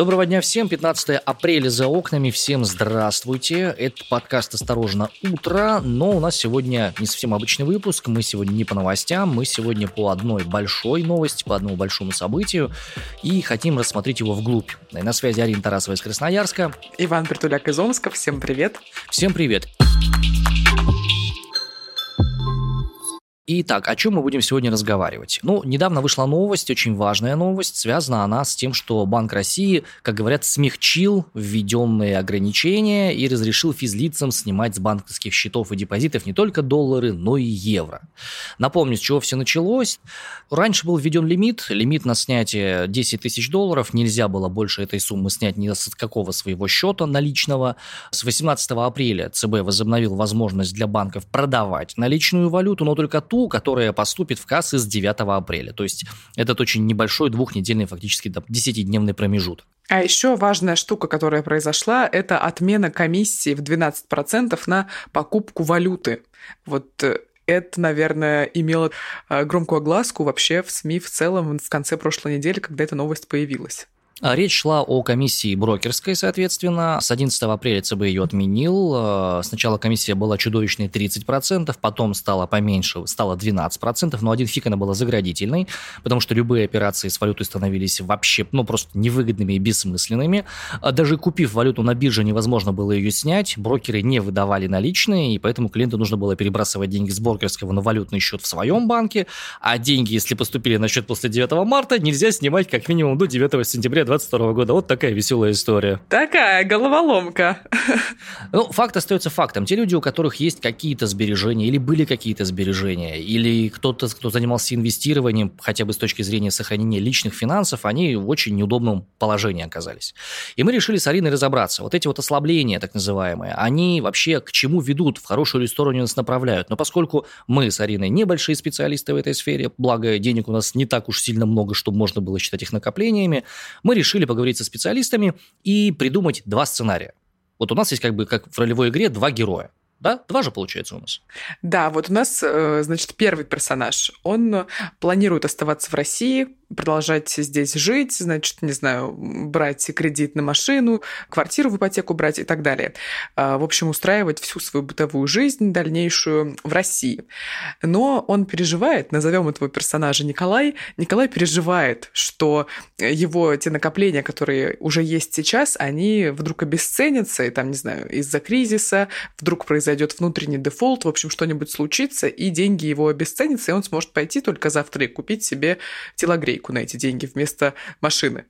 Доброго дня всем, 15 апреля за окнами, всем здравствуйте. Это подкаст «Осторожно, утро», но у нас сегодня не совсем обычный выпуск, мы сегодня не по новостям, мы сегодня по одной большой новости, по одному большому событию, и хотим рассмотреть его вглубь. И на связи Арина Тарасова из Красноярска. Иван Притуляк из Омска, всем привет. Всем привет. Итак, о чем мы будем сегодня разговаривать? Ну, недавно вышла новость, очень важная новость. Связана она с тем, что Банк России, как говорят, смягчил введенные ограничения и разрешил физлицам снимать с банковских счетов и депозитов не только доллары, но и евро. Напомню, с чего все началось. Раньше был введен лимит, лимит на снятие 10 тысяч долларов. Нельзя было больше этой суммы снять ни с какого своего счета наличного. С 18 апреля ЦБ возобновил возможность для банков продавать наличную валюту, но только ту, которая поступит в кассы с 9 апреля. То есть этот очень небольшой двухнедельный, фактически 10-дневный промежуток. А еще важная штука, которая произошла, это отмена комиссии в 12% на покупку валюты. Вот э, это, наверное, имело э, громкую огласку вообще в СМИ в целом в конце прошлой недели, когда эта новость появилась. А речь шла о комиссии брокерской, соответственно. С 11 апреля ЦБ ее отменил. Э, сначала комиссия была чудовищной 30%, потом стала поменьше, стала 12%, но один фиг она была заградительной, потому что любые операции с валютой становились вообще, ну, просто невыгодными и бессмысленными. А даже купив валюту на бирже, невозможно было ее снять, брокеры не выдавали наличные, и поэтому клиенту нужно было перебрасывать деньги с брокерского на валютный счет в своем банке, а деньги, если поступили на счет после 9 марта, нельзя снимать как минимум до 9 сентября 22 года. Вот такая веселая история. Такая головоломка. Ну, факт остается фактом. Те люди, у которых есть какие-то сбережения, или были какие-то сбережения, или кто-то, кто занимался инвестированием, хотя бы с точки зрения сохранения личных финансов, они в очень неудобном положении оказались. И мы решили с Ариной разобраться. Вот эти вот ослабления, так называемые, они вообще к чему ведут, в хорошую ли сторону нас направляют. Но поскольку мы с Ариной небольшие специалисты в этой сфере, благо денег у нас не так уж сильно много, чтобы можно было считать их накоплениями, мы решили поговорить со специалистами и придумать два сценария. Вот у нас есть как бы как в ролевой игре два героя. Да? Два же получается у нас. Да, вот у нас, э, значит, первый персонаж. Он планирует оставаться в России, продолжать здесь жить, значит, не знаю, брать кредит на машину, квартиру в ипотеку брать и так далее. А, в общем, устраивать всю свою бытовую жизнь дальнейшую в России. Но он переживает, назовем этого персонажа Николай, Николай переживает, что его те накопления, которые уже есть сейчас, они вдруг обесценятся, и там, не знаю, из-за кризиса вдруг произойдет внутренний дефолт, в общем, что-нибудь случится, и деньги его обесценятся, и он сможет пойти только завтра и купить себе телогрей линейку на эти деньги вместо машины.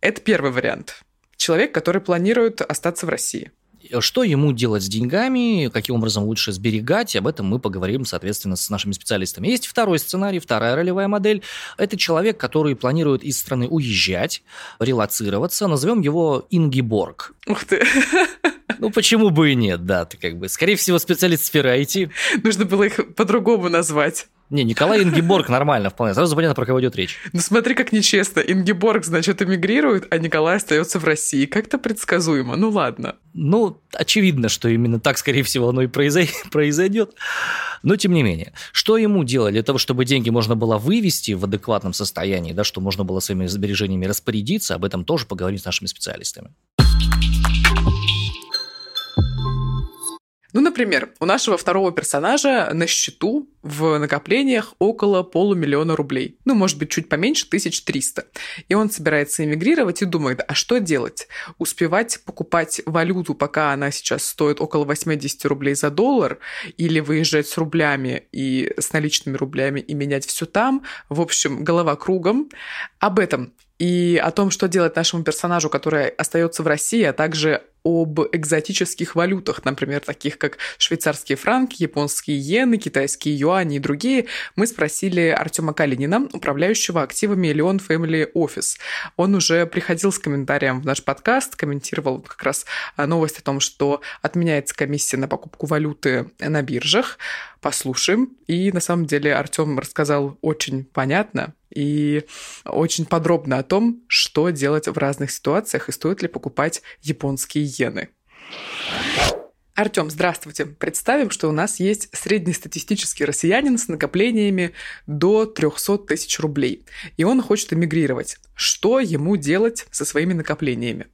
Это первый вариант. Человек, который планирует остаться в России. Что ему делать с деньгами, каким образом лучше сберегать, об этом мы поговорим, соответственно, с нашими специалистами. Есть второй сценарий, вторая ролевая модель. Это человек, который планирует из страны уезжать, релацироваться. Назовем его Ингиборг. Ух ты! Ну, почему бы и нет, да, ты как бы, скорее всего, специалист сферы IT. Нужно было их по-другому назвать. Не, Николай Ингеборг нормально вполне. Сразу понятно, про кого идет речь. Ну смотри, как нечестно. Ингеборг, значит, эмигрирует, а Николай остается в России. Как-то предсказуемо. Ну ладно. Ну, очевидно, что именно так, скорее всего, оно и произойдет. Но тем не менее, что ему делать для того, чтобы деньги можно было вывести в адекватном состоянии, да, что можно было своими сбережениями распорядиться, об этом тоже поговорим с нашими специалистами. Ну, например, у нашего второго персонажа на счету в накоплениях около полумиллиона рублей. Ну, может быть, чуть поменьше, тысяч триста. И он собирается эмигрировать и думает, а что делать? Успевать покупать валюту, пока она сейчас стоит около 80 рублей за доллар, или выезжать с рублями и с наличными рублями и менять все там? В общем, голова кругом. Об этом и о том, что делать нашему персонажу, который остается в России, а также об экзотических валютах, например, таких как швейцарские франки, японские иены, китайские юани и другие, мы спросили Артема Калинина, управляющего активами Leon Family Office. Он уже приходил с комментарием в наш подкаст, комментировал как раз новость о том, что отменяется комиссия на покупку валюты на биржах. Послушаем. И на самом деле Артем рассказал очень понятно, и очень подробно о том, что делать в разных ситуациях и стоит ли покупать японские иены. Артем, здравствуйте. Представим, что у нас есть среднестатистический россиянин с накоплениями до 300 тысяч рублей, и он хочет эмигрировать. Что ему делать со своими накоплениями?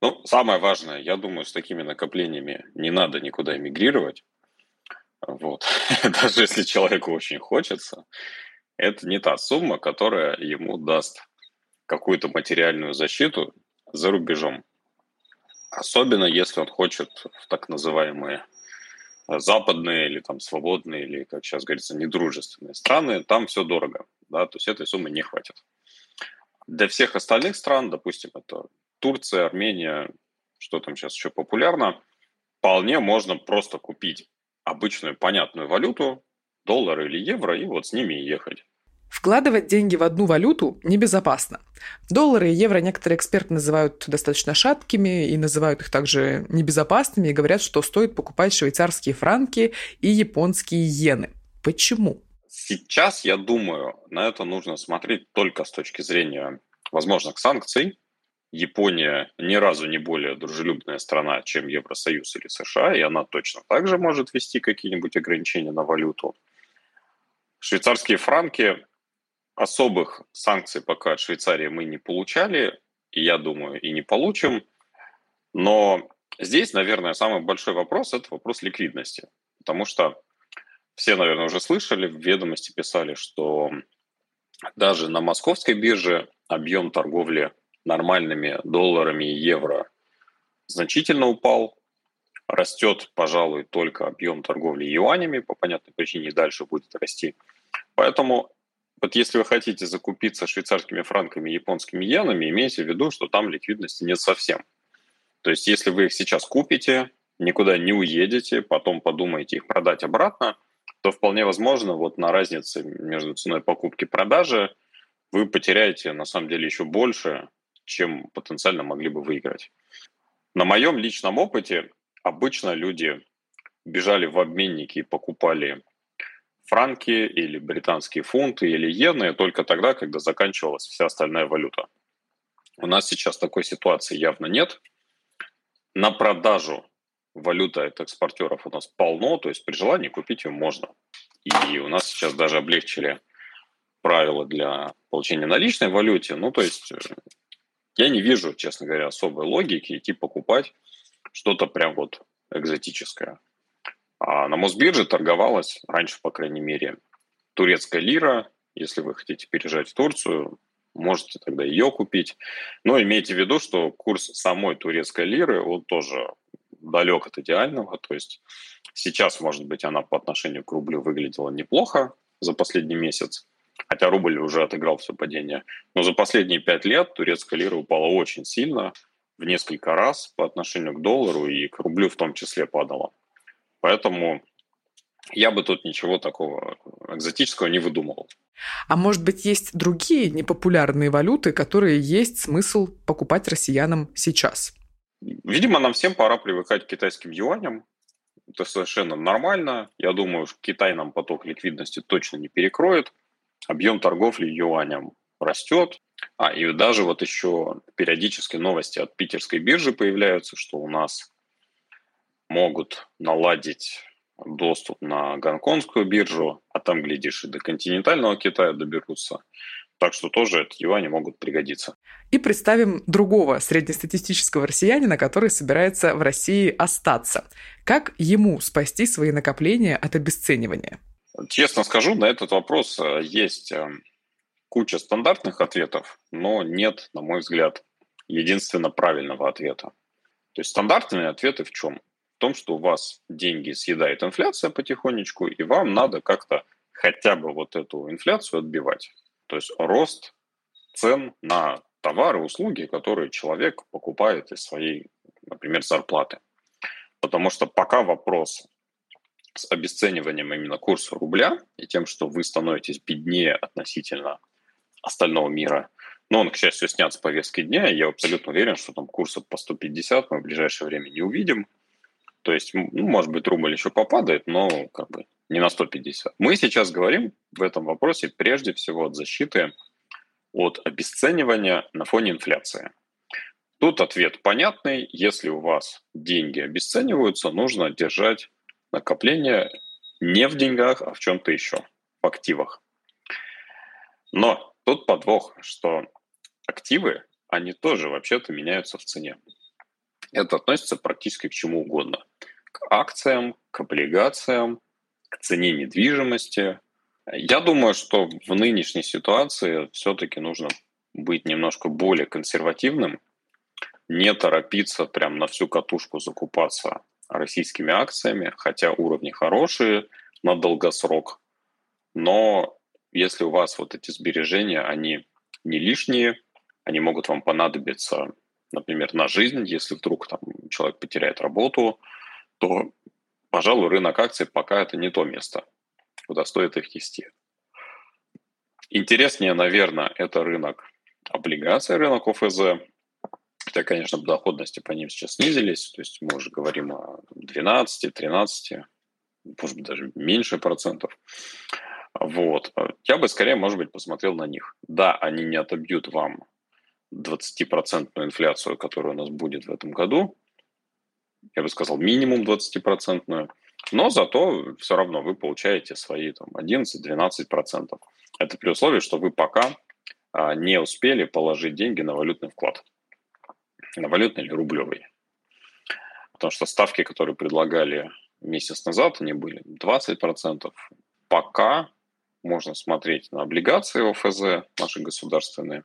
Ну, самое важное, я думаю, с такими накоплениями не надо никуда эмигрировать. Вот. Даже если человеку очень хочется, это не та сумма, которая ему даст какую-то материальную защиту за рубежом. Особенно если он хочет в так называемые э, западные или там свободные, или, как сейчас говорится, недружественные страны, там все дорого, да, то есть этой суммы не хватит. Для всех остальных стран, допустим, это Турция, Армения, что там сейчас еще популярно, вполне можно просто купить обычную понятную валюту, доллар или евро, и вот с ними ехать. Вкладывать деньги в одну валюту небезопасно. Доллары и евро некоторые эксперты называют достаточно шаткими и называют их также небезопасными и говорят, что стоит покупать швейцарские франки и японские иены. Почему? Сейчас, я думаю, на это нужно смотреть только с точки зрения возможных санкций. Япония ни разу не более дружелюбная страна, чем Евросоюз или США, и она точно так же может ввести какие-нибудь ограничения на валюту. Швейцарские франки особых санкций пока от Швейцарии мы не получали, и я думаю, и не получим. Но здесь, наверное, самый большой вопрос – это вопрос ликвидности. Потому что все, наверное, уже слышали, в ведомости писали, что даже на московской бирже объем торговли нормальными долларами и евро значительно упал. Растет, пожалуй, только объем торговли юанями, по понятной причине и дальше будет расти. Поэтому вот если вы хотите закупиться швейцарскими франками японскими иенами, имейте в виду, что там ликвидности нет совсем. То есть если вы их сейчас купите, никуда не уедете, потом подумаете их продать обратно, то вполне возможно вот на разнице между ценой покупки и продажи вы потеряете на самом деле еще больше, чем потенциально могли бы выиграть. На моем личном опыте обычно люди бежали в обменники и покупали франки или британские фунты или иены только тогда, когда заканчивалась вся остальная валюта. У нас сейчас такой ситуации явно нет. На продажу валюта от экспортеров у нас полно, то есть при желании купить ее можно. И у нас сейчас даже облегчили правила для получения наличной валюте. Ну, то есть э, я не вижу, честно говоря, особой логики идти покупать что-то прям вот экзотическое. А на Мосбирже торговалась раньше, по крайней мере, турецкая лира. Если вы хотите переезжать в Турцию, можете тогда ее купить. Но имейте в виду, что курс самой турецкой лиры, он тоже далек от идеального. То есть сейчас, может быть, она по отношению к рублю выглядела неплохо за последний месяц, хотя рубль уже отыграл все падение. Но за последние пять лет турецкая лира упала очень сильно, в несколько раз по отношению к доллару и к рублю в том числе падала. Поэтому я бы тут ничего такого экзотического не выдумывал. А может быть, есть другие непопулярные валюты, которые есть смысл покупать россиянам сейчас? Видимо, нам всем пора привыкать к китайским юаням. Это совершенно нормально. Я думаю, что Китай нам поток ликвидности точно не перекроет. Объем торговли юанем растет. А, и даже вот еще периодически новости от питерской биржи появляются, что у нас могут наладить доступ на гонконгскую биржу, а там, глядишь, и до континентального Китая доберутся. Так что тоже эти юани могут пригодиться. И представим другого среднестатистического россиянина, который собирается в России остаться. Как ему спасти свои накопления от обесценивания? Честно скажу, на этот вопрос э, есть э, куча стандартных ответов, но нет, на мой взгляд, единственно правильного ответа. То есть стандартные ответы в чем? Том, что у вас деньги съедает инфляция потихонечку, и вам надо как-то хотя бы вот эту инфляцию отбивать. То есть рост цен на товары, услуги, которые человек покупает из своей, например, зарплаты. Потому что пока вопрос с обесцениванием именно курса рубля и тем, что вы становитесь беднее относительно остального мира, но он, к счастью, снят с повестки дня, и я абсолютно уверен, что там курсы по 150 мы в ближайшее время не увидим, то есть, ну, может быть, рубль еще попадает, но как бы не на 150. Мы сейчас говорим в этом вопросе прежде всего от защиты от обесценивания на фоне инфляции. Тут ответ понятный. Если у вас деньги обесцениваются, нужно держать накопление не в деньгах, а в чем-то еще, в активах. Но тут подвох, что активы, они тоже вообще-то меняются в цене. Это относится практически к чему угодно. К акциям, к облигациям, к цене недвижимости. Я думаю, что в нынешней ситуации все-таки нужно быть немножко более консервативным, не торопиться прям на всю катушку закупаться российскими акциями, хотя уровни хорошие на долгосрок. Но если у вас вот эти сбережения, они не лишние, они могут вам понадобиться, например, на жизнь, если вдруг там человек потеряет работу, то, пожалуй, рынок акций пока это не то место, куда стоит их нести. Интереснее, наверное, это рынок облигаций, рынок ОФЗ. Хотя, конечно, доходности по ним сейчас снизились. То есть мы уже говорим о 12, 13, может быть, даже меньше процентов. Вот. Я бы скорее, может быть, посмотрел на них. Да, они не отобьют вам 20% инфляцию, которая у нас будет в этом году. Я бы сказал, минимум 20%. Но зато все равно вы получаете свои там, 11-12%. Это при условии, что вы пока а, не успели положить деньги на валютный вклад. На валютный или рублевый. Потому что ставки, которые предлагали месяц назад, они были 20%. Пока можно смотреть на облигации ОФЗ, наши государственные,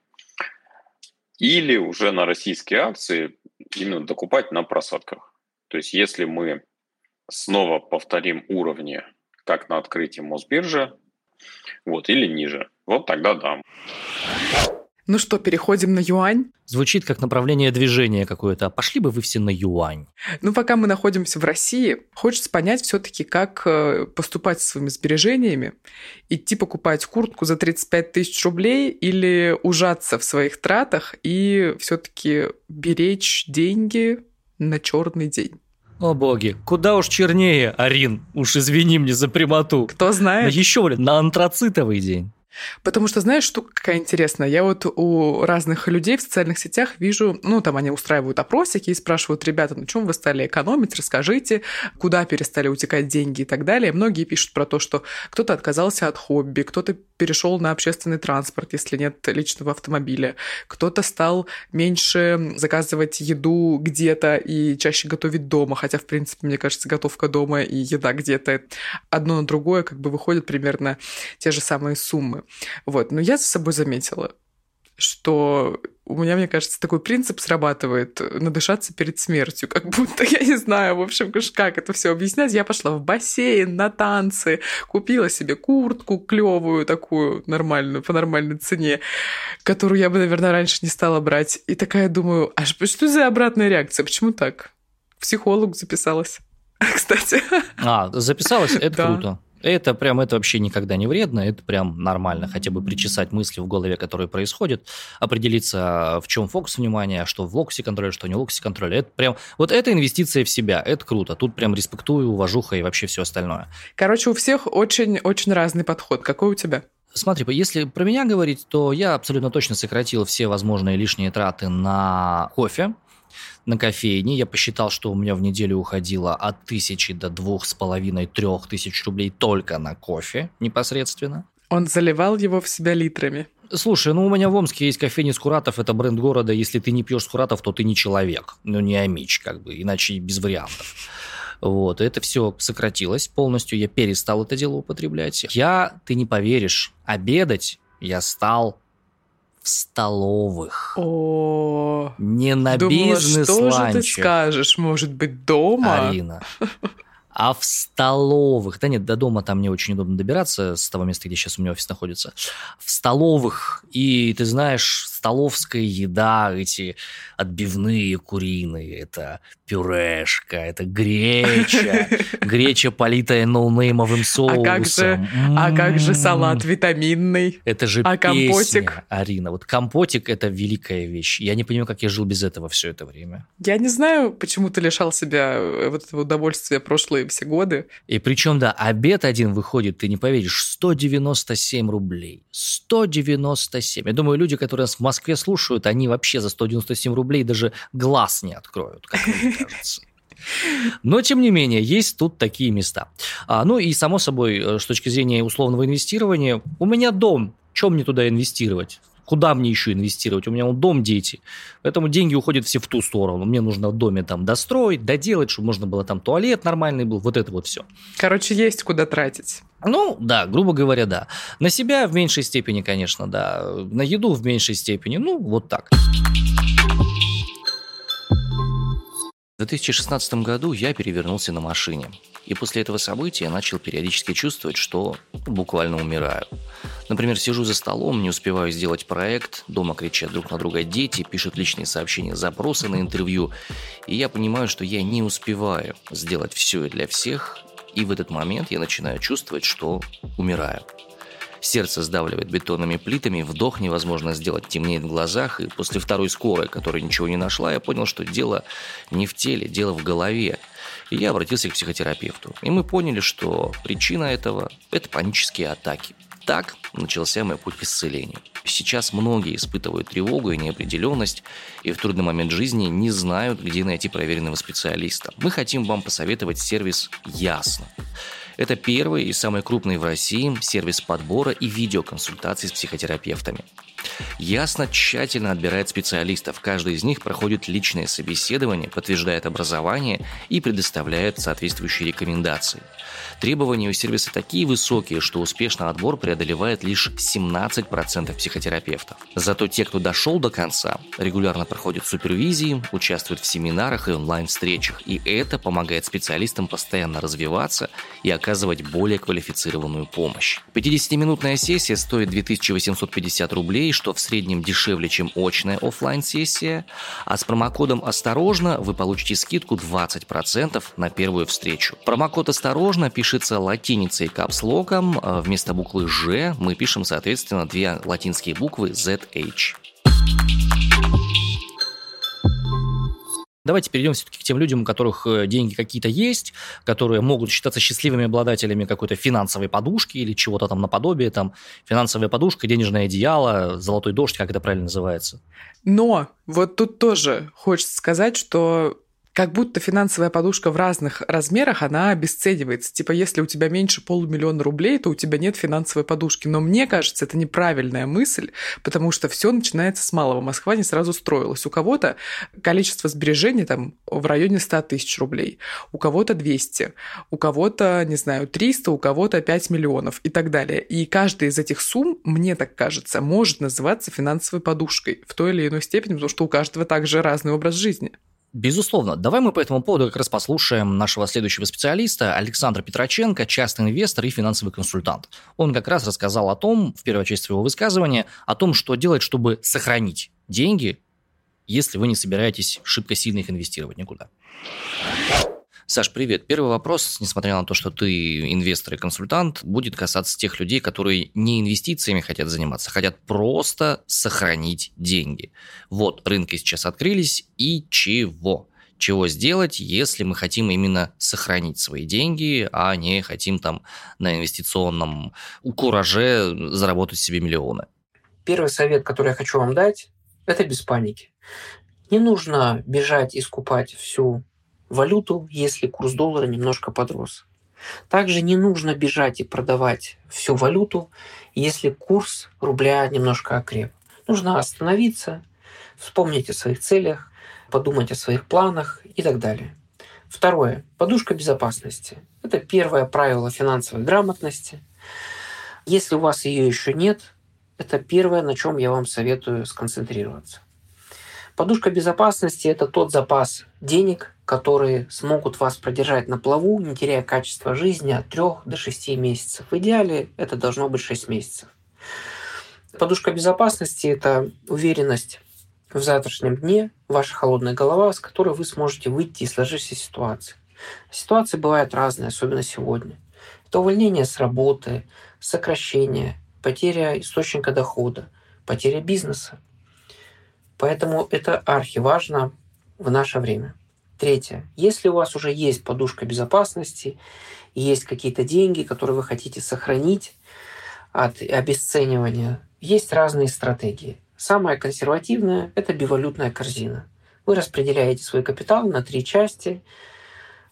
или уже на российские акции именно докупать на просадках. То есть если мы снова повторим уровни, как на открытии Мосбиржи, вот, или ниже, вот тогда да. Ну что, переходим на юань? Звучит как направление движения какое-то. Пошли бы вы все на юань. Ну, пока мы находимся в России, хочется понять все-таки, как э, поступать со своими сбережениями. Идти покупать куртку за 35 тысяч рублей или ужаться в своих тратах и все-таки беречь деньги на черный день. О боги, куда уж чернее, Арин, уж извини мне за прямоту. Кто знает. Но еще, блин, на антрацитовый день. Потому что, знаешь, штука какая интересная. Я вот у разных людей в социальных сетях вижу, ну, там они устраивают опросики и спрашивают, ребята, на чем вы стали экономить, расскажите, куда перестали утекать деньги и так далее. Многие пишут про то, что кто-то отказался от хобби, кто-то перешел на общественный транспорт, если нет личного автомобиля, кто-то стал меньше заказывать еду где-то и чаще готовить дома, хотя, в принципе, мне кажется, готовка дома и еда где-то одно на другое как бы выходят примерно те же самые суммы. Вот. Но я за собой заметила, что у меня, мне кажется, такой принцип срабатывает надышаться перед смертью, как будто, я не знаю, в общем, как это все объяснять. Я пошла в бассейн, на танцы, купила себе куртку клевую такую нормальную, по нормальной цене, которую я бы, наверное, раньше не стала брать. И такая думаю, а что за обратная реакция? Почему так? Психолог записалась. Кстати. А, записалась? Это да. круто. Это прям, это вообще никогда не вредно, это прям нормально, хотя бы причесать мысли в голове, которые происходят, определиться, в чем фокус внимания, что в локусе контроля, что не в локусе контроля. Это прям, вот это инвестиция в себя, это круто. Тут прям респектую, уважуха и вообще все остальное. Короче, у всех очень-очень разный подход. Какой у тебя? Смотри, если про меня говорить, то я абсолютно точно сократил все возможные лишние траты на кофе, на кофейне. Я посчитал, что у меня в неделю уходило от тысячи до двух с половиной, трех тысяч рублей только на кофе непосредственно. Он заливал его в себя литрами. Слушай, ну у меня в Омске есть кофейня Скуратов, это бренд города. Если ты не пьешь Скуратов, то ты не человек. Ну, не амич, как бы, иначе без вариантов. Вот, это все сократилось полностью, я перестал это дело употреблять. Я, ты не поверишь, обедать я стал в столовых. О, не на бизнес что же ты скажешь? Может быть, дома? Арина. А в столовых, да нет, до дома там не очень удобно добираться, с того места, где сейчас у меня офис находится, в столовых, и ты знаешь, столовская еда, эти отбивные куриные, это пюрешка, это греча, греча, политая ноунеймовым соусом. А как же, а как же салат витаминный? Это же а песня, компотик? Арина. Вот компотик – это великая вещь. Я не понимаю, как я жил без этого все это время. Я не знаю, почему ты лишал себя э, вот этого удовольствия прошлые все годы. И причем, да, обед один выходит, ты не поверишь, 197 рублей. 197. Я думаю, люди, которые нас в Москве Москве слушают, они вообще за 197 рублей даже глаз не откроют, как мне кажется. Но, тем не менее, есть тут такие места. А, ну и, само собой, э, с точки зрения условного инвестирования, у меня дом, чем мне туда инвестировать? Куда мне еще инвестировать? У меня вот дом, дети. Поэтому деньги уходят все в ту сторону. Мне нужно в доме там достроить, доделать, чтобы можно было там туалет нормальный был. Вот это вот все. Короче, есть куда тратить. Ну, да, грубо говоря, да. На себя в меньшей степени, конечно, да. На еду в меньшей степени. Ну, вот так. В 2016 году я перевернулся на машине. И после этого события я начал периодически чувствовать, что буквально умираю. Например, сижу за столом, не успеваю сделать проект, дома кричат друг на друга дети, пишут личные сообщения, запросы на интервью, и я понимаю, что я не успеваю сделать все и для всех, и в этот момент я начинаю чувствовать, что умираю. Сердце сдавливает бетонными плитами, вдох невозможно сделать, темнеет в глазах, и после второй скорой, которая ничего не нашла, я понял, что дело не в теле, дело в голове. И я обратился к психотерапевту. И мы поняли, что причина этого – это панические атаки. Так начался мой путь к исцелению. Сейчас многие испытывают тревогу и неопределенность, и в трудный момент жизни не знают, где найти проверенного специалиста. Мы хотим вам посоветовать сервис «Ясно». Это первый и самый крупный в России сервис подбора и видеоконсультаций с психотерапевтами. Ясно тщательно отбирает специалистов. Каждый из них проходит личное собеседование, подтверждает образование и предоставляет соответствующие рекомендации. Требования у сервиса такие высокие, что успешно отбор преодолевает лишь 17% психотерапевтов. Зато те, кто дошел до конца, регулярно проходят супервизии, участвуют в семинарах и онлайн-встречах. И это помогает специалистам постоянно развиваться и оказывать более квалифицированную помощь. 50-минутная сессия стоит 2850 рублей, что в среднем дешевле, чем очная офлайн сессия а с промокодом «Осторожно» вы получите скидку 20% на первую встречу. Промокод «Осторожно» пишется латиницей капслоком, а вместо буквы «Ж» мы пишем, соответственно, две латинские буквы «ZH». Давайте перейдем все-таки к тем людям, у которых э, деньги какие-то есть, которые могут считаться счастливыми обладателями какой-то финансовой подушки или чего-то там наподобие, там финансовая подушка, денежное одеяло, золотой дождь, как это правильно называется. Но вот тут тоже хочется сказать, что как будто финансовая подушка в разных размерах, она обесценивается. Типа, если у тебя меньше полумиллиона рублей, то у тебя нет финансовой подушки. Но мне кажется, это неправильная мысль, потому что все начинается с малого. Москва не сразу строилась. У кого-то количество сбережений там в районе 100 тысяч рублей, у кого-то 200, у кого-то, не знаю, 300, у кого-то 5 миллионов и так далее. И каждая из этих сумм, мне так кажется, может называться финансовой подушкой в той или иной степени, потому что у каждого также разный образ жизни. Безусловно. Давай мы по этому поводу как раз послушаем нашего следующего специалиста Александра Петроченко, частный инвестор и финансовый консультант. Он как раз рассказал о том, в первой части своего высказывания, о том, что делать, чтобы сохранить деньги, если вы не собираетесь шибко сильно их инвестировать никуда. Саш, привет. Первый вопрос, несмотря на то, что ты инвестор и консультант, будет касаться тех людей, которые не инвестициями хотят заниматься, хотят просто сохранить деньги. Вот, рынки сейчас открылись, и чего? Чего сделать, если мы хотим именно сохранить свои деньги, а не хотим там на инвестиционном кураже заработать себе миллионы? Первый совет, который я хочу вам дать, это без паники. Не нужно бежать и скупать всю валюту, если курс доллара немножко подрос. Также не нужно бежать и продавать всю валюту, если курс рубля немножко окреп. Нужно остановиться, вспомнить о своих целях, подумать о своих планах и так далее. Второе. Подушка безопасности. Это первое правило финансовой грамотности. Если у вас ее еще нет, это первое, на чем я вам советую сконцентрироваться. Подушка безопасности – это тот запас денег, которые смогут вас продержать на плаву, не теряя качества жизни от 3 до 6 месяцев. В идеале это должно быть 6 месяцев. Подушка безопасности – это уверенность в завтрашнем дне, ваша холодная голова, с которой вы сможете выйти из сложившейся ситуации. Ситуации бывают разные, особенно сегодня. Это увольнение с работы, сокращение, потеря источника дохода, потеря бизнеса. Поэтому это архиважно в наше время. Третье. Если у вас уже есть подушка безопасности, есть какие-то деньги, которые вы хотите сохранить от обесценивания, есть разные стратегии. Самая консервативная – это бивалютная корзина. Вы распределяете свой капитал на три части.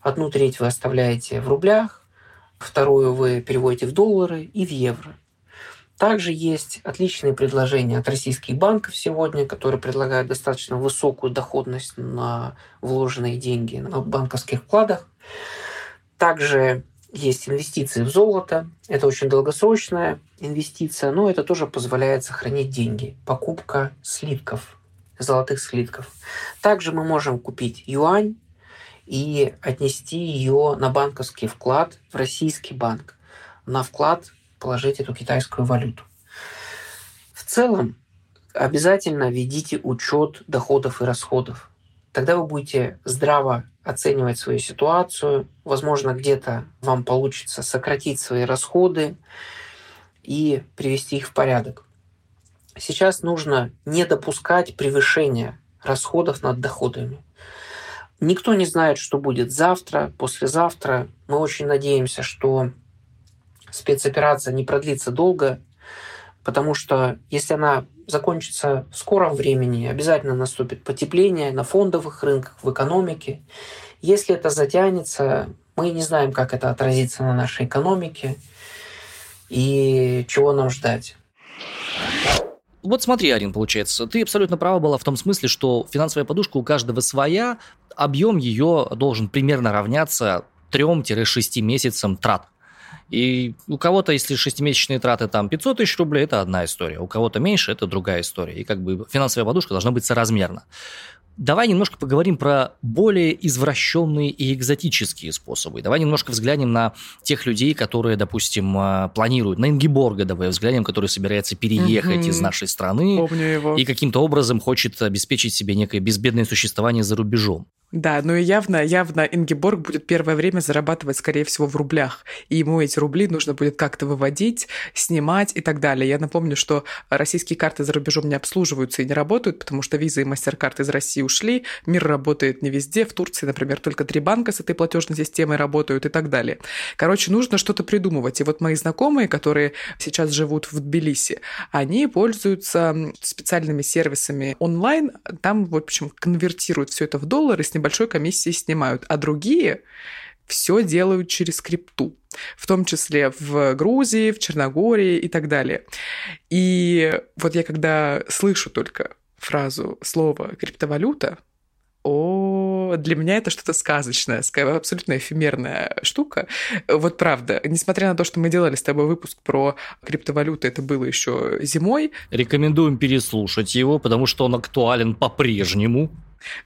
Одну треть вы оставляете в рублях, вторую вы переводите в доллары и в евро. Также есть отличные предложения от российских банков сегодня, которые предлагают достаточно высокую доходность на вложенные деньги на банковских вкладах. Также есть инвестиции в золото. Это очень долгосрочная инвестиция, но это тоже позволяет сохранить деньги. Покупка слитков, золотых слитков. Также мы можем купить юань и отнести ее на банковский вклад в российский банк. На вклад положить эту китайскую валюту. В целом, обязательно ведите учет доходов и расходов. Тогда вы будете здраво оценивать свою ситуацию. Возможно, где-то вам получится сократить свои расходы и привести их в порядок. Сейчас нужно не допускать превышения расходов над доходами. Никто не знает, что будет завтра, послезавтра. Мы очень надеемся, что спецоперация не продлится долго, потому что если она закончится в скором времени, обязательно наступит потепление на фондовых рынках, в экономике. Если это затянется, мы не знаем, как это отразится на нашей экономике и чего нам ждать. Вот смотри, Арин, получается, ты абсолютно права была в том смысле, что финансовая подушка у каждого своя, объем ее должен примерно равняться 3-6 месяцам трат. И у кого-то, если шестимесячные траты там 500 тысяч рублей, это одна история. У кого-то меньше, это другая история. И как бы финансовая подушка должна быть соразмерна. Давай немножко поговорим про более извращенные и экзотические способы. Давай немножко взглянем на тех людей, которые, допустим, а, планируют, на Ингеборга давай взглянем, который собирается переехать угу. из нашей страны и каким-то образом хочет обеспечить себе некое безбедное существование за рубежом. Да, ну и явно, явно Ингеборг будет первое время зарабатывать, скорее всего, в рублях. И ему эти рубли нужно будет как-то выводить, снимать и так далее. Я напомню, что российские карты за рубежом не обслуживаются и не работают, потому что виза и мастер-карт из России ушли. Мир работает не везде. В Турции, например, только три банка с этой платежной системой работают и так далее. Короче, нужно что-то придумывать. И вот мои знакомые, которые сейчас живут в Тбилиси, они пользуются специальными сервисами онлайн. Там, в общем, конвертируют все это в доллары, с небольшой комиссией снимают, а другие все делают через крипту, в том числе в Грузии, в Черногории и так далее. И вот я когда слышу только фразу, слово криптовалюта, о, для меня это что-то сказочное, абсолютно эфемерная штука. Вот правда, несмотря на то, что мы делали с тобой выпуск про криптовалюты, это было еще зимой. Рекомендуем переслушать его, потому что он актуален по-прежнему.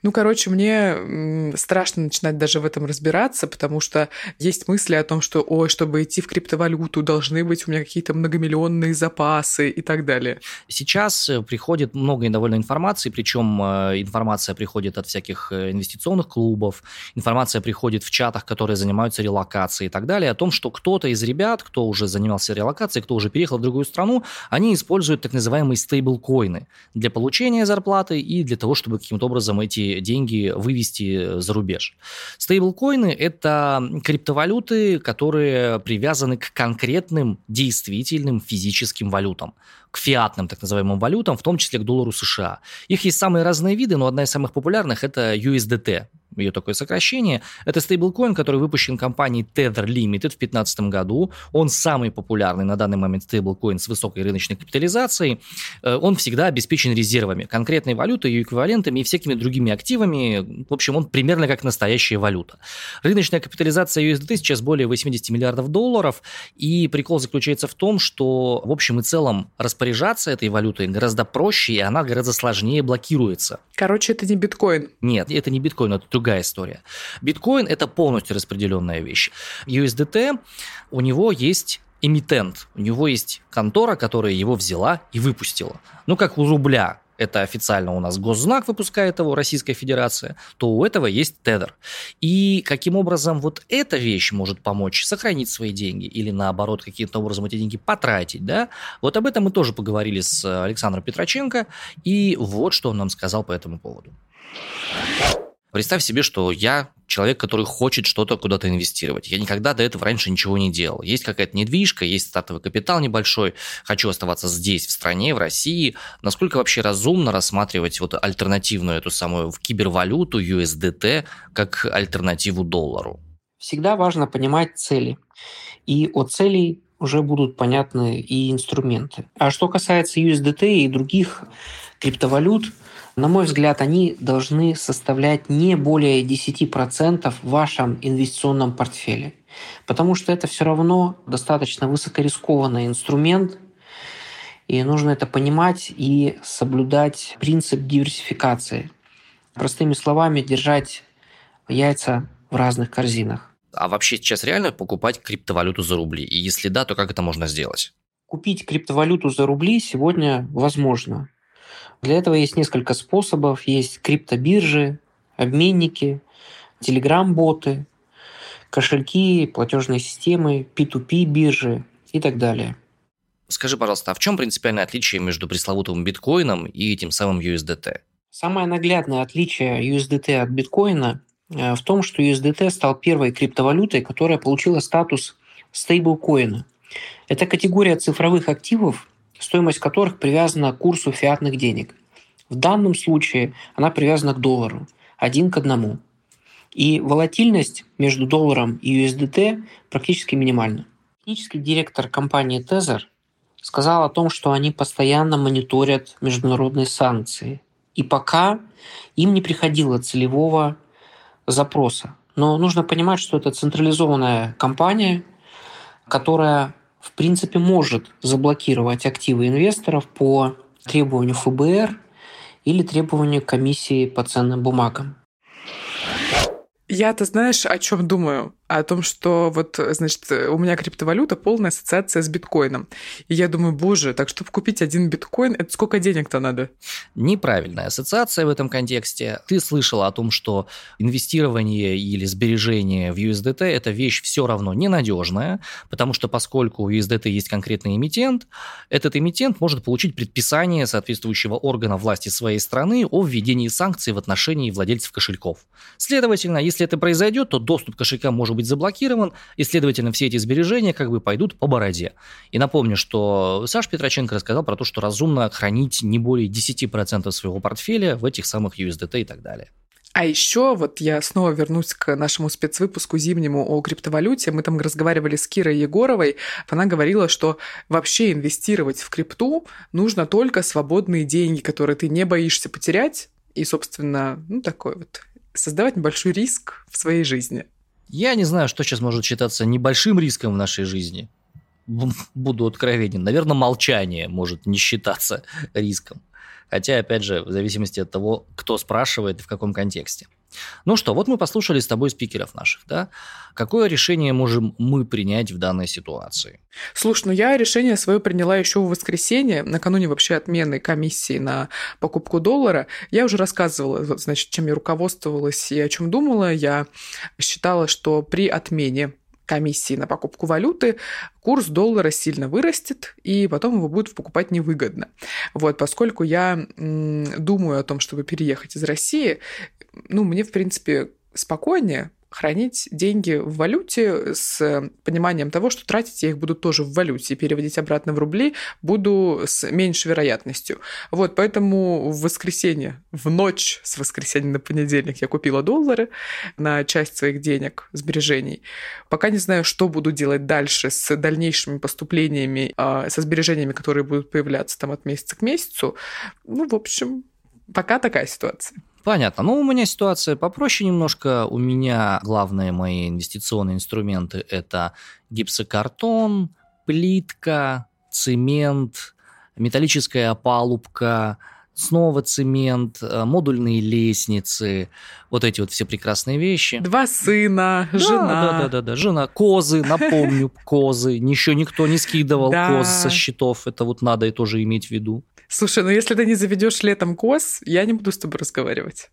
Ну, короче, мне страшно начинать даже в этом разбираться, потому что есть мысли о том, что, ой, чтобы идти в криптовалюту, должны быть у меня какие-то многомиллионные запасы и так далее. Сейчас э, приходит много довольно информации, причем э, информация приходит от всяких э, инвестиционных клубов, информация приходит в чатах, которые занимаются релокацией и так далее, о том, что кто-то из ребят, кто уже занимался релокацией, кто уже переехал в другую страну, они используют так называемые стейблкоины для получения зарплаты и для того, чтобы каким-то образом эти деньги вывести за рубеж. Стейблкоины – это криптовалюты, которые привязаны к конкретным действительным физическим валютам к фиатным так называемым валютам, в том числе к доллару США. Их есть самые разные виды, но одна из самых популярных – это USDT, ее такое сокращение. Это стейблкоин, который выпущен компанией Tether Limited в 2015 году. Он самый популярный на данный момент стейблкоин с высокой рыночной капитализацией. Э, он всегда обеспечен резервами, конкретной валютой, ее эквивалентами и всякими другими активами. В общем, он примерно как настоящая валюта. Рыночная капитализация USDT сейчас более 80 миллиардов долларов. И прикол заключается в том, что в общем и целом распоряжаться этой валютой гораздо проще, и она гораздо сложнее блокируется. Короче, это не биткоин. Нет, это не биткоин, это другая история. Биткоин – это полностью распределенная вещь. USDT, у него есть эмитент, у него есть контора, которая его взяла и выпустила. Ну, как у рубля, это официально у нас госзнак выпускает его, Российская Федерация, то у этого есть тедер. И каким образом вот эта вещь может помочь сохранить свои деньги или наоборот каким-то образом эти деньги потратить, да? Вот об этом мы тоже поговорили с Александром Петроченко, и вот что он нам сказал по этому поводу. Представь себе, что я человек, который хочет что-то куда-то инвестировать. Я никогда до этого раньше ничего не делал. Есть какая-то недвижка, есть стартовый капитал небольшой, хочу оставаться здесь, в стране, в России. Насколько вообще разумно рассматривать вот альтернативную эту самую кибервалюту USDT как альтернативу доллару? Всегда важно понимать цели. И от целей уже будут понятны и инструменты. А что касается USDT и других криптовалют, на мой взгляд, они должны составлять не более 10% в вашем инвестиционном портфеле. Потому что это все равно достаточно высокорискованный инструмент, и нужно это понимать и соблюдать принцип диверсификации. Простыми словами, держать яйца в разных корзинах. А вообще сейчас реально покупать криптовалюту за рубли? И если да, то как это можно сделать? Купить криптовалюту за рубли сегодня возможно. Для этого есть несколько способов. Есть криптобиржи, обменники, телеграм-боты, кошельки, платежные системы, P2P биржи и так далее. Скажи, пожалуйста, а в чем принципиальное отличие между пресловутым биткоином и этим самым USDT? Самое наглядное отличие USDT от биткоина э, в том, что USDT стал первой криптовалютой, которая получила статус стейблкоина. Это категория цифровых активов, стоимость которых привязана к курсу фиатных денег. В данном случае она привязана к доллару, один к одному. И волатильность между долларом и USDT практически минимальна. Технический директор компании Tether сказал о том, что они постоянно мониторят международные санкции. И пока им не приходило целевого запроса. Но нужно понимать, что это централизованная компания, которая в принципе, может заблокировать активы инвесторов по требованию ФБР или требованию комиссии по ценным бумагам. Я, ты знаешь, о чем думаю? О том, что вот, значит, у меня криптовалюта полная ассоциация с биткоином. И я думаю, боже, так чтобы купить один биткоин, это сколько денег-то надо? Неправильная ассоциация в этом контексте. Ты слышала о том, что инвестирование или сбережение в USDT – это вещь все равно ненадежная, потому что поскольку у USDT есть конкретный эмитент, этот эмитент может получить предписание соответствующего органа власти своей страны о введении санкций в отношении владельцев кошельков. Следовательно, если если это произойдет, то доступ к кошелькам может быть заблокирован, и, следовательно, все эти сбережения как бы пойдут по бороде. И напомню, что Саш Петроченко рассказал про то, что разумно хранить не более 10% своего портфеля в этих самых USDT и так далее. А еще вот я снова вернусь к нашему спецвыпуску зимнему о криптовалюте. Мы там разговаривали с Кирой Егоровой. Она говорила, что вообще инвестировать в крипту нужно только свободные деньги, которые ты не боишься потерять. И, собственно, ну, такой вот создавать небольшой риск в своей жизни. Я не знаю, что сейчас может считаться небольшим риском в нашей жизни. Буду откровенен. Наверное, молчание может не считаться риском. Хотя, опять же, в зависимости от того, кто спрашивает и в каком контексте. Ну что, вот мы послушали с тобой спикеров наших, да? Какое решение можем мы принять в данной ситуации? Слушай, ну я решение свое приняла еще в воскресенье, накануне вообще отмены комиссии на покупку доллара. Я уже рассказывала, значит, чем я руководствовалась и о чем думала. Я считала, что при отмене комиссии на покупку валюты, курс доллара сильно вырастет, и потом его будет покупать невыгодно. Вот, поскольку я думаю о том, чтобы переехать из России, ну, мне, в принципе, спокойнее хранить деньги в валюте с пониманием того, что тратить я их буду тоже в валюте переводить обратно в рубли буду с меньшей вероятностью. Вот, поэтому в воскресенье, в ночь с воскресенья на понедельник я купила доллары на часть своих денег, сбережений. Пока не знаю, что буду делать дальше с дальнейшими поступлениями, а, со сбережениями, которые будут появляться там от месяца к месяцу. Ну, в общем, пока такая ситуация. Понятно. Ну, у меня ситуация попроще немножко. У меня главные мои инвестиционные инструменты – это гипсокартон, плитка, цемент, металлическая опалубка, снова цемент, э, модульные лестницы, вот эти вот все прекрасные вещи. Два сына, да, жена. Да, да, да, да, жена. Козы, напомню, козы. Еще никто не скидывал да. коз со счетов. Это вот надо и тоже иметь в виду. Слушай, ну если ты не заведешь летом коз, я не буду с тобой разговаривать.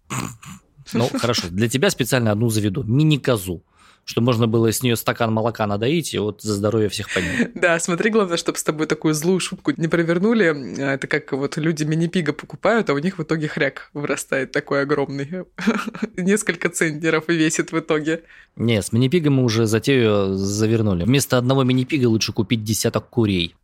Ну, хорошо. Для тебя специально одну заведу. Мини-козу. чтобы можно было с нее стакан молока надоить и вот за здоровье всех поднять. Да, смотри, главное, чтобы с тобой такую злую шутку не провернули. Это как вот люди мини-пига покупают, а у них в итоге хряк вырастает такой огромный. Несколько центнеров и весит в итоге. Не, с мини-пигом мы уже затею завернули. Вместо одного мини-пига лучше купить десяток курей.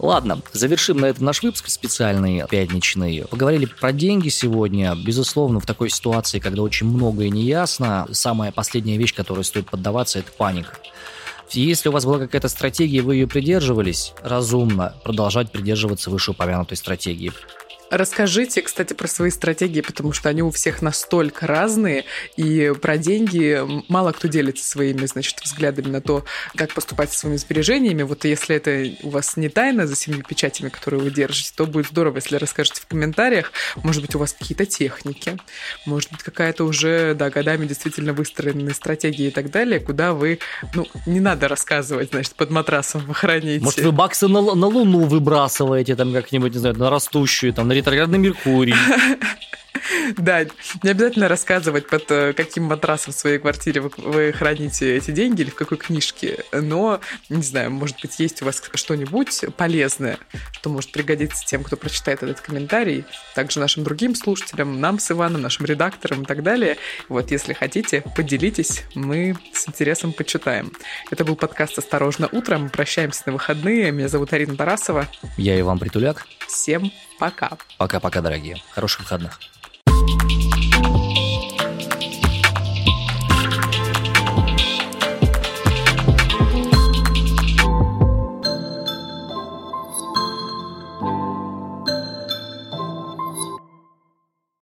Ладно, завершим на этом наш выпуск специальный, пятничный. Поговорили про деньги сегодня. Безусловно, в такой ситуации, когда очень многое не ясно, самая последняя вещь, которой стоит поддаваться, это паника. Если у вас была какая-то стратегия, вы ее придерживались, разумно продолжать придерживаться вышеупомянутой стратегии. Расскажите, кстати, про свои стратегии, потому что они у всех настолько разные, и про деньги мало кто делится своими, значит, взглядами на то, как поступать со своими сбережениями. Вот если это у вас не тайна за семью печатями, которые вы держите, то будет здорово, если расскажете в комментариях. Может быть, у вас какие-то техники, может быть, какая-то уже, да, годами действительно выстроенная стратегия и так далее, куда вы, ну, не надо рассказывать, значит, под матрасом вы храните. Может, вы баксы на, на Луну выбрасываете, там, как-нибудь, не знаю, на растущую, там, на ретроградный Меркурий. Да, не обязательно рассказывать, под э, каким матрасом в своей квартире вы, вы храните эти деньги или в какой книжке, но, не знаю, может быть, есть у вас что-нибудь полезное, что может пригодиться тем, кто прочитает этот комментарий, также нашим другим слушателям, нам с Иваном, нашим редакторам и так далее. Вот, если хотите, поделитесь, мы с интересом почитаем. Это был подкаст «Осторожно, утром». Мы прощаемся на выходные. Меня зовут Арина Тарасова. Я Иван Притуляк. Всем пока. Пока-пока, дорогие. Хороших выходных.